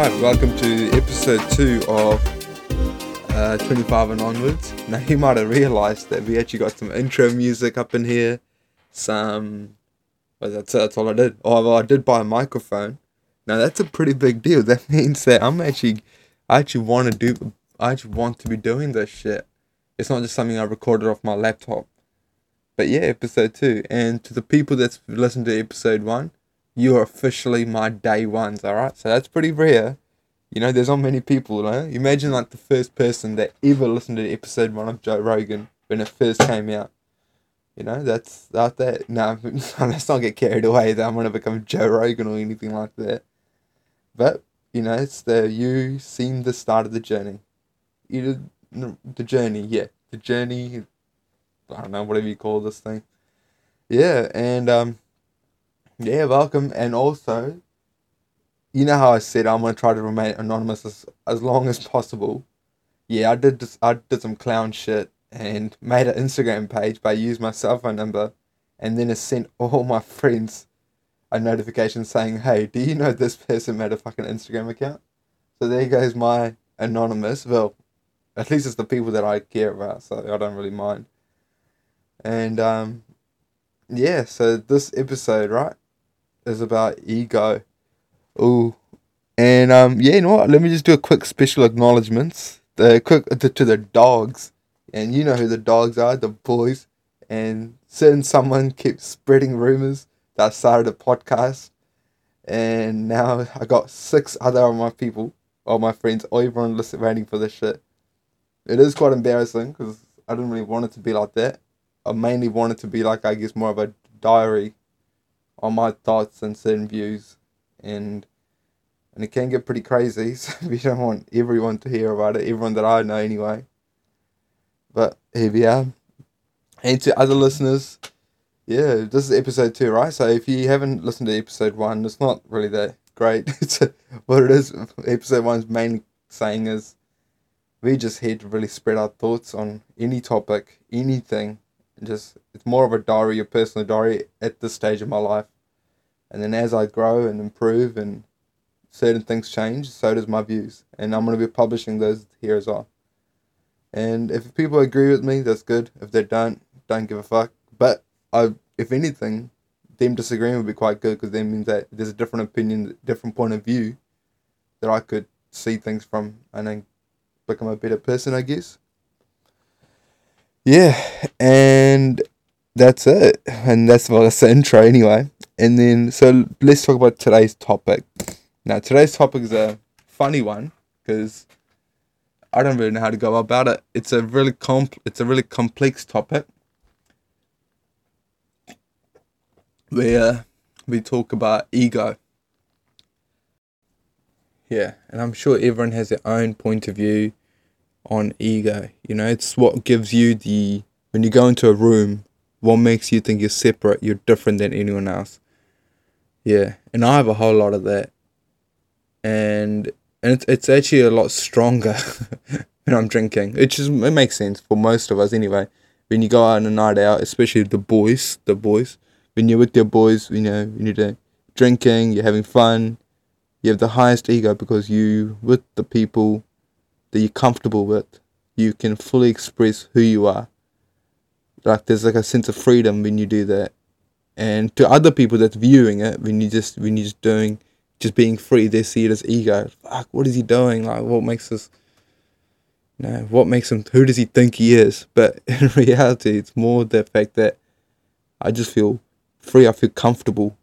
right, welcome to episode two of uh, 25 and onwards. Now, you might have realized that we actually got some intro music up in here. Some. Well, that's, that's all I did. Oh, well, I did buy a microphone. Now, that's a pretty big deal. That means that I'm actually. I actually want to do. I actually want to be doing this shit. It's not just something I recorded off my laptop. But yeah, episode two. And to the people that's listened to episode one, you are officially my day ones, alright? So that's pretty rare. You know, there's not many people, you know? Imagine like the first person that ever listened to episode one of Joe Rogan when it first came out. You know, that's that that no, let's not get carried away that I'm gonna become Joe Rogan or anything like that. But, you know, it's the you seen the start of the journey. You the journey, yeah. The journey I don't know, whatever you call this thing. Yeah, and um yeah, welcome. And also, you know how I said I'm gonna try to remain anonymous as, as long as possible. Yeah, I did I did some clown shit and made an Instagram page, but I used my cell phone number, and then I sent all my friends a notification saying, "Hey, do you know this person made a fucking Instagram account?" So there goes my anonymous. Well, at least it's the people that I care about, so I don't really mind. And um, yeah, so this episode, right? Is about ego. Oh, and um, yeah, you know what? Let me just do a quick special acknowledgements. The quick to, to the dogs, and you know who the dogs are, the boys. And certain someone keeps spreading rumors that I started a podcast, and now I got six other of my people, all my friends, all everyone listening, waiting for this shit. It is quite embarrassing because I didn't really want it to be like that. I mainly wanted to be like I guess more of a diary on my thoughts and certain views, and and it can get pretty crazy. So we don't want everyone to hear about it, everyone that I know anyway. But here we are. And to other listeners, yeah, this is episode two, right? So if you haven't listened to episode one, it's not really that great. it's what it is. Episode one's main saying is we just here to really spread our thoughts on any topic, anything, just it's more of a diary, a personal diary at this stage of my life. And then as I grow and improve and certain things change, so does my views. And I'm gonna be publishing those here as well. And if people agree with me, that's good. If they don't, don't give a fuck. But I, if anything, them disagreeing would be quite good because that means that there's a different opinion, different point of view that I could see things from and then become a better person, I guess yeah, and that's it. And that's that's the intro anyway. And then so let's talk about today's topic. Now today's topic is a funny one because I don't really know how to go about it. It's a really comp it's a really complex topic. Where we talk about ego. Yeah, and I'm sure everyone has their own point of view on ego. You know, it's what gives you the when you go into a room, what makes you think you're separate, you're different than anyone else. Yeah, and I have a whole lot of that, and and it's it's actually a lot stronger when I'm drinking. It just it makes sense for most of us anyway. When you go out on a night out, especially the boys, the boys, when you're with your boys, you know, when you're drinking, you're having fun, you have the highest ego because you with the people that you're comfortable with, you can fully express who you are. Like there's like a sense of freedom when you do that. And to other people that's viewing it, when you just when you're just doing just being free, they see it as ego. Fuck, what is he doing? Like what makes this know, what makes him who does he think he is? But in reality it's more the fact that I just feel free, I feel comfortable.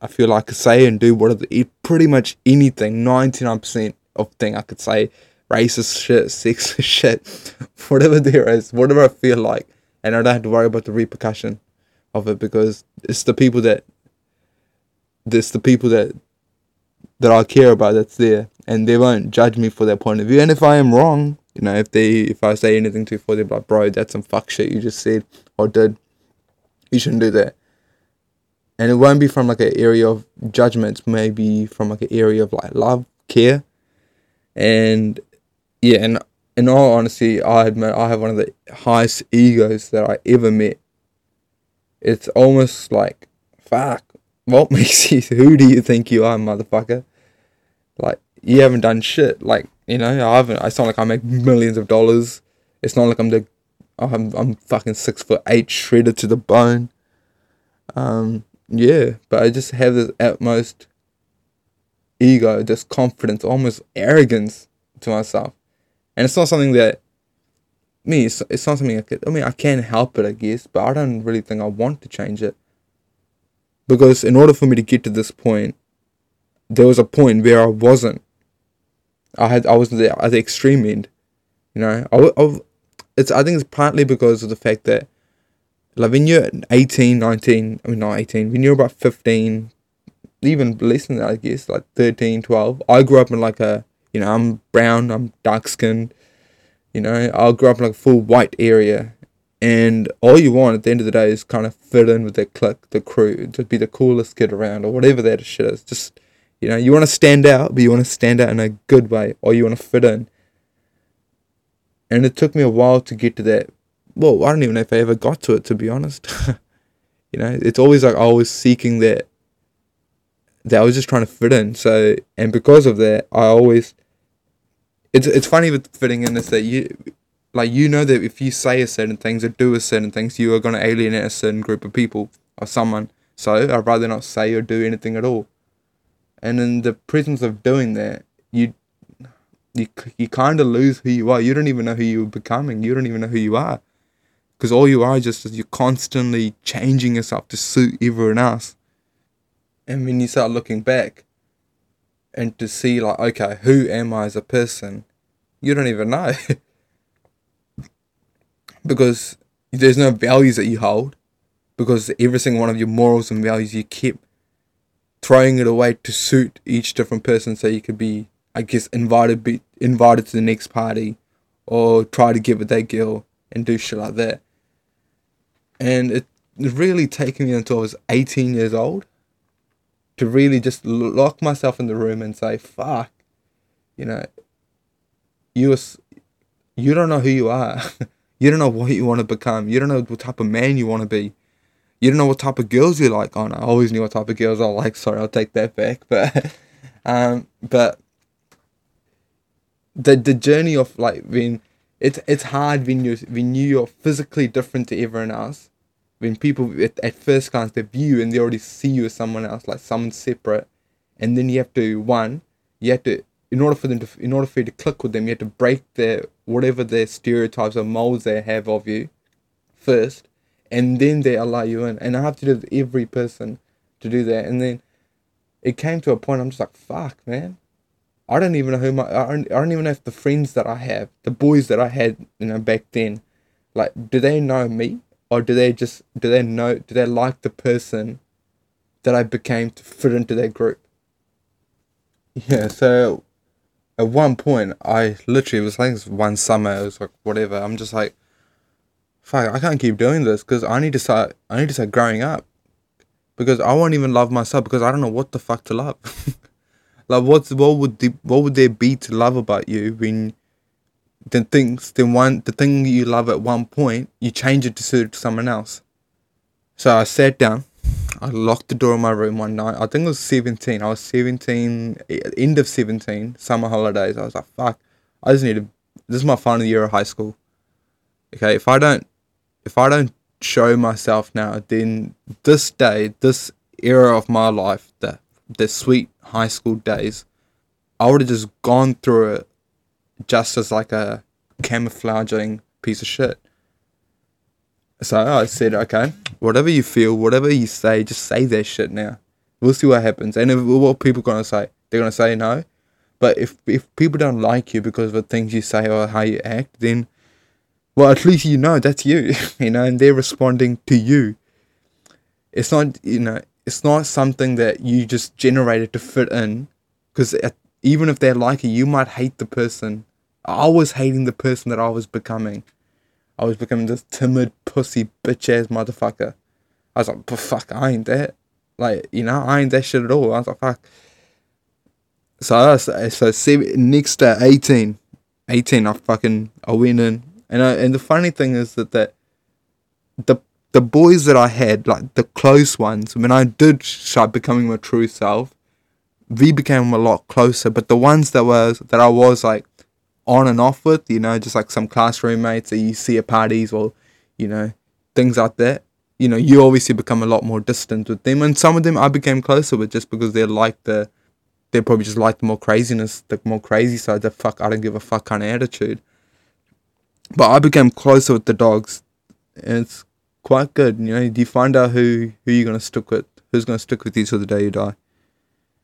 I feel like I could say and do whatever pretty much anything, ninety nine percent of thing I could say racist shit, sexist shit, whatever there is, whatever I feel like, and I don't have to worry about the repercussion of it because it's the people that it's the people that that I care about that's there, and they won't judge me for their point of view. And if I am wrong, you know, if they if I say anything too far, they're like, bro, that's some fuck shit you just said or did. You shouldn't do that. And it won't be from like an area of judgments, maybe from like an area of like love, care, and yeah, and in all honesty, I admit I have one of the highest egos that I ever met. It's almost like, fuck, what makes you, who do you think you are, motherfucker? Like, you haven't done shit. Like you know, I haven't. It's not like I make millions of dollars. It's not like I'm the I'm I'm fucking six foot eight, shredded to the bone. Um, yeah, but I just have this utmost ego, this confidence, almost arrogance to myself, and it's not something that me. It's, it's not something I could. I mean, I can help it, I guess, but I don't really think I want to change it because in order for me to get to this point, there was a point where I wasn't. I had I was there at the extreme end, you know. I, I, it's I think it's partly because of the fact that like when you're 18, 19, I mean not 18, when you're about 15, even less than that I guess, like 13, 12, I grew up in like a, you know, I'm brown, I'm dark skinned, you know, I grew up in like a full white area. And all you want at the end of the day is kind of fit in with the clique, the crew, to be the coolest kid around or whatever that shit is. Just, you know, you want to stand out, but you want to stand out in a good way or you want to fit in. And it took me a while to get to that. Well, I don't even know if I ever got to it, to be honest. you know, it's always like I was seeking that. That I was just trying to fit in. So, and because of that, I always. It's it's funny with fitting in is that you, like you know that if you say a certain things or do a certain things, you are gonna alienate a certain group of people or someone. So I'd rather not say or do anything at all. And in the presence of doing that, you you you kind of lose who you are. You don't even know who you're becoming. You don't even know who you are, because all you are just is you're constantly changing yourself to suit everyone else. And when you start looking back, and to see like, okay, who am I as a person? You don't even know, because there's no values that you hold, because every single one of your morals and values you keep throwing it away to suit each different person, so you could be I guess invited be invited to the next party or try to get with that girl and do shit like that. And it really taken me until I was 18 years old to really just lock myself in the room and say, fuck, you know, you, you don't know who you are. you don't know what you want to become. You don't know what type of man you want to be. You don't know what type of girls you like. Oh no, I always knew what type of girls I like. Sorry, I'll take that back. But, um, but the the journey of like when it's it's hard when you when you're physically different to everyone else when people at, at first glance they view and they already see you as someone else like someone separate and then you have to one you have to in order for them to in order for you to click with them you have to break their whatever their stereotypes or molds they have of you first and then they allow you in. And i have to do with every person to do that. And then it came to a point i'm just like fuck man. I don't even know who my I don't, I don't even know if the friends that I have, the boys that I had, you know, back then, like, do they know me? Or do they just do they know do they like the person that I became to fit into their group? Yeah, so at one point I literally was like one summer, it was like whatever. I'm just like, fuck, I can't keep doing this because I need to start. I need to start growing up because I won't even love myself because I don't know what the fuck to love. Like what's what would the, what would there be to love about you when the things the one the thing you love at one point you change it to suit someone else. So I sat down, I locked the door of my room one night. I think it was seventeen. I was seventeen, end of seventeen, summer holidays. I was like, fuck, I just need to. This is my final year of high school. Okay, if I don't, if I don't show myself now, then this day, this era of my life, the the sweet high school days, I would have just gone through it just as like a camouflaging piece of shit. So I said, okay, whatever you feel, whatever you say, just say that shit now. We'll see what happens. And if, what people gonna say? They're gonna say no. But if if people don't like you because of the things you say or how you act, then well, at least you know that's you, you know, and they're responding to you. It's not, you know, it's not something that you just generated to fit in because even if they like you you might hate the person i was hating the person that i was becoming i was becoming this timid pussy bitch ass motherfucker. I was like but fuck i ain't that. Like you know i ain't that shit at all. I was like fuck. So I so, so next to 18 18 i fucking i went in. And I, and the funny thing is that that the the boys that I had, like the close ones, when I did start becoming my true self, we became a lot closer. But the ones that was that I was like on and off with, you know, just like some classroom mates that you see at parties or, you know, things like that. You know, you obviously become a lot more distant with them, and some of them I became closer with just because they're like the, they probably just like the more craziness, the more crazy side, the fuck I don't give a fuck kind of attitude. But I became closer with the dogs, and it's quite good. You know, you find out who who you're gonna stick with, who's gonna stick with you till the day you die.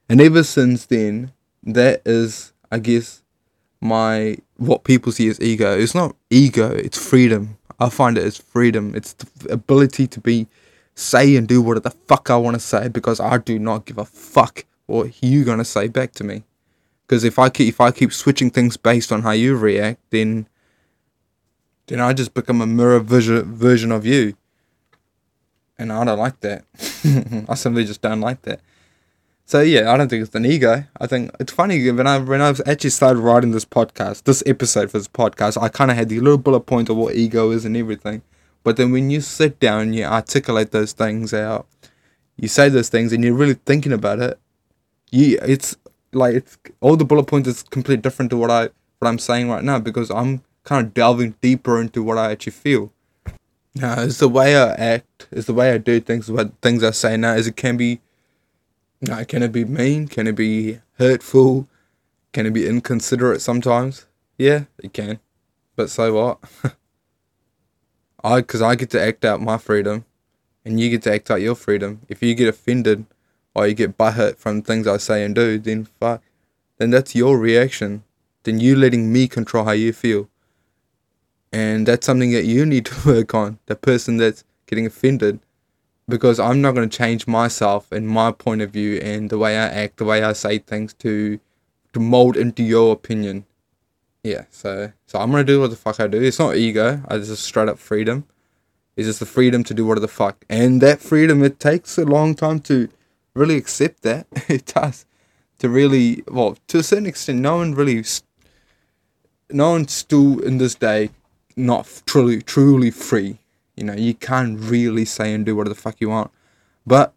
And ever since then, that is, I guess, my what people see as ego. It's not ego; it's freedom. I find it as freedom. It's the ability to be say and do what the fuck I want to say because I do not give a fuck what you gonna say back to me. Because if I keep if I keep switching things based on how you react, then then I just become a mirror version version of you, and I don't like that. I simply just don't like that. So yeah, I don't think it's an ego. I think it's funny when I when I actually started writing this podcast, this episode for this podcast, I kind of had the little bullet point of what ego is and everything. But then when you sit down and you articulate those things out, you say those things and you're really thinking about it, you it's like it's all the bullet points is completely different to what I what I'm saying right now because I'm kind of delving deeper into what I actually feel. Now, it's the way I act, it's the way I do things, what things I say now, is it can be now, can it be mean? Can it be hurtful? Can it be inconsiderate sometimes? Yeah, it can. But so what? I, because I get to act out my freedom, and you get to act out your freedom. If you get offended, or you get butthurt from things I say and do, then fuck, then that's your reaction. Then you letting me control how you feel. And that's something that you need to work on. The person that's getting offended because I'm not going to change myself and my point of view and the way I act, the way I say things to to mold into your opinion. Yeah, so so I'm gonna do what the fuck I do. It's not ego. I just straight up freedom. It's just the freedom to do what the fuck, and that freedom it takes a long time to really accept that. it does to really well to a certain extent. No one really, no one's still in this day not truly truly free you know, you can't really say and do whatever the fuck you want. But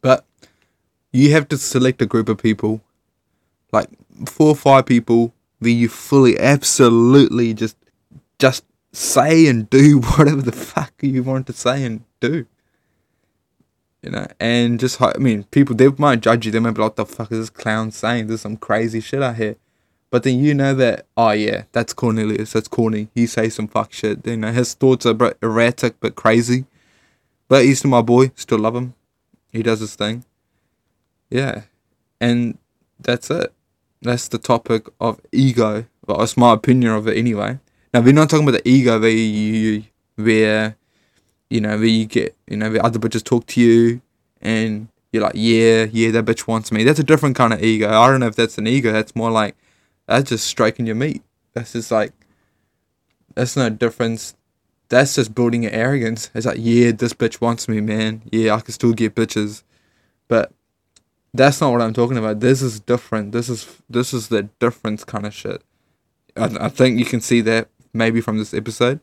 but you have to select a group of people, like four or five people that you fully absolutely just just say and do whatever the fuck you want to say and do. You know, and just I mean, people they might judge you. They might be like, "What the fuck is this clown saying? There's some crazy shit out here." But then you know that, oh yeah, that's Cornelius, that's corny. He says some fuck shit. You know, his thoughts are erratic but crazy. But he's still my boy, still love him. He does his thing. Yeah. And that's it. That's the topic of ego. Well, it's my opinion of it anyway. Now we're not talking about the ego where you where you know, where you get you know, where other bitches talk to you and you're like, Yeah, yeah, that bitch wants me. That's a different kind of ego. I don't know if that's an ego, that's more like that's just striking your meat. That's just like that's no difference. That's just building your arrogance. It's like, yeah, this bitch wants me, man. Yeah, I can still get bitches. But that's not what I'm talking about. This is different. This is this is the difference kind of shit. I, I think you can see that maybe from this episode.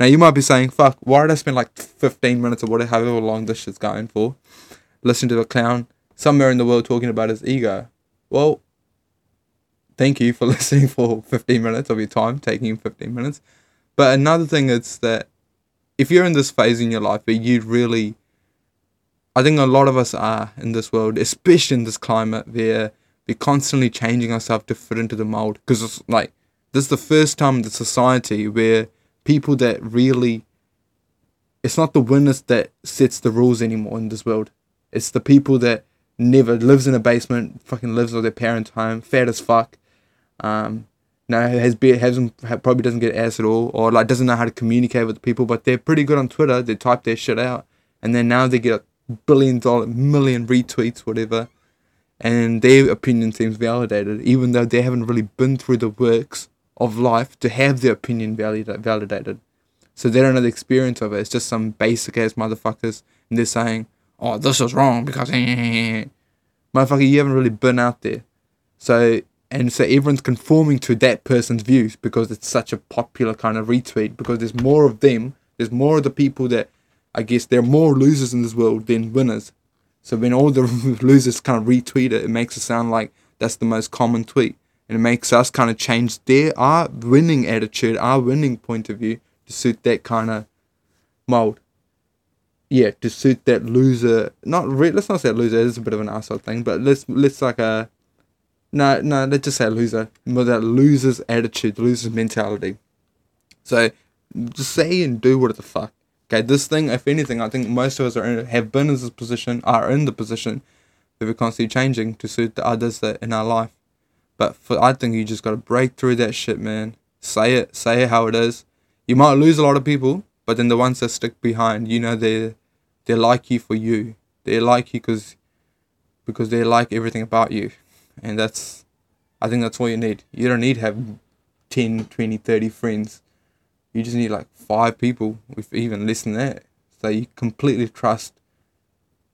Now you might be saying, "Fuck, why did I spend like 15 minutes or whatever, however long this shit's going for, listening to a clown somewhere in the world talking about his ego?" Well, thank you for listening for 15 minutes of your time, taking 15 minutes. But another thing is that if you're in this phase in your life where you really, I think a lot of us are in this world, especially in this climate where we're constantly changing ourselves to fit into the mold. Because it's like, this is the first time in the society where people that really, it's not the winners that sets the rules anymore in this world. It's the people that never lives in a basement, fucking lives with their parents' home, fat as fuck, um, now has be hasn't probably doesn't get ass at all, or like doesn't know how to communicate with people. But they're pretty good on Twitter. They type their shit out, and then now they get a billion dollar, million retweets, whatever, and their opinion seems validated, even though they haven't really been through the works of life to have their opinion valid- validated. So they don't know the experience of it. It's just some basic ass motherfuckers, and they're saying, "Oh, this is wrong because." Motherfucker, you haven't really been out there. So and so everyone's conforming to that person's views because it's such a popular kind of retweet because there's more of them there's more of the people that i guess there are more losers in this world than winners So when all the losers kind of retweet it, it makes it sound like that's the most common tweet. And it makes us kind of change their our winning attitude, our winning point of view to suit that kind of mold. Yeah, to suit that loser. Not re- let's not say loser. It's a bit of an asshole thing, but let's let's like a no no. Let's just say loser. That loser's attitude, loser's mentality. So just say and do what the fuck. Okay, this thing, if anything, I think most of us are in, have been in this position, are in the position that we're constantly changing to suit the others that in our life. But for I think you just gotta break through that shit, man. Say it, say it how it is. You might lose a lot of people, but then the ones that stick behind, you know, they they like you for you. They like you because because they like everything about you, and that's I think that's all you need. You don't need to have 10, 20, 30 friends. You just need like five people, with even less than that, so you completely trust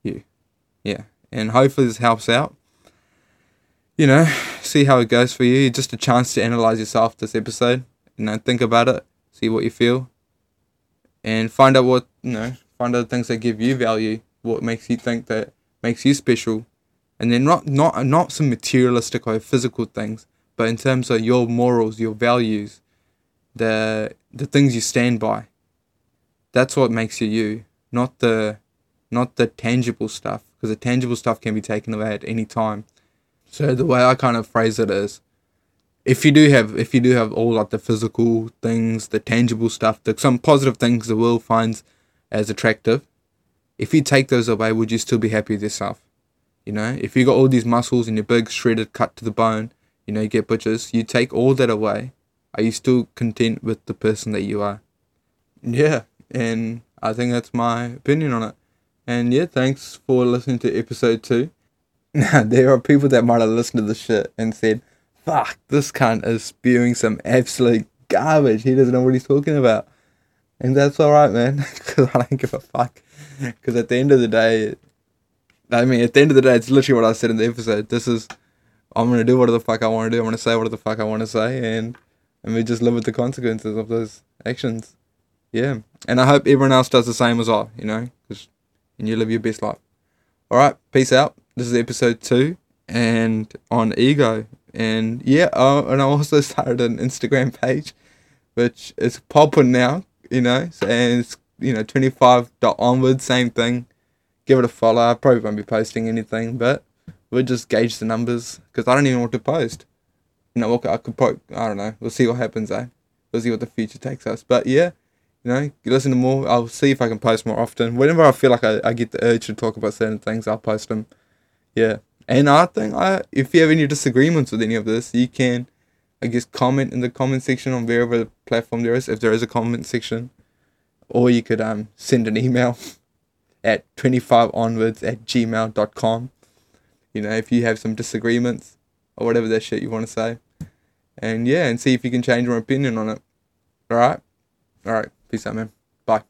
you. Yeah, and hopefully this helps out you know, see how it goes for you. Just a chance to analyze yourself this episode. You know, think about it, see what you feel, and find out what you know. Find out the things that give you value, what makes you think that makes you special, and then not not not some materialistic or physical things, but in terms of your morals, your values, the the things you stand by. That's what makes you you, not the not the tangible stuff, because the tangible stuff can be taken away at any time so the way I kind of phrase it is, if you do have if you do have all like the physical things, the tangible stuff, the some positive things the world finds as attractive, if you take those away, would you still be happy with yourself? You know, if you got all these muscles and you're big, shredded, cut to the bone, you know, you get butchers, you take all that away, are you still content with the person that you are? Yeah, and I think that's my opinion on it. And yeah, thanks for listening to episode two. Now, there are people that might have listened to the shit and said, fuck, this cunt is spewing some absolute garbage. He doesn't know what he's talking about. And that's alright, man, because I don't give a fuck. Because at the end of the day, I mean, at the end of the day, it's literally what I said in the episode. This is, I'm to do what the fuck I want to do. I'm to say what the fuck I want to say. And, and we just live with the consequences of those actions. Yeah. And I hope everyone else does the same as I, you know, because and you live your best life. Alright, peace out. This is episode two, and on ego, and yeah, uh, and I also started an Instagram page, which is popping now. You know, and it's you know twenty five dot onward, same thing. Give it a follow. I probably won't be posting anything, but we'll just gauge the numbers because I don't even want to post. You know, I could post. I don't know. We'll see what happens, eh? We'll see what the future takes us. But yeah, you know, listen to more. I'll see if I can post more often. Whenever I feel like I, I get the urge to talk about certain things, I'll post them. Yeah. And I think I, if you have any disagreements with any of this, you can, I guess, comment in the comment section on wherever the platform there is, if there is a comment section, or you could um send an email at 25 onwards at gmail.com. You know, if you have some disagreements or whatever that shit you want to say. And yeah, and see if you can change your opinion on it. All right? All right. Peace out, man. Bye.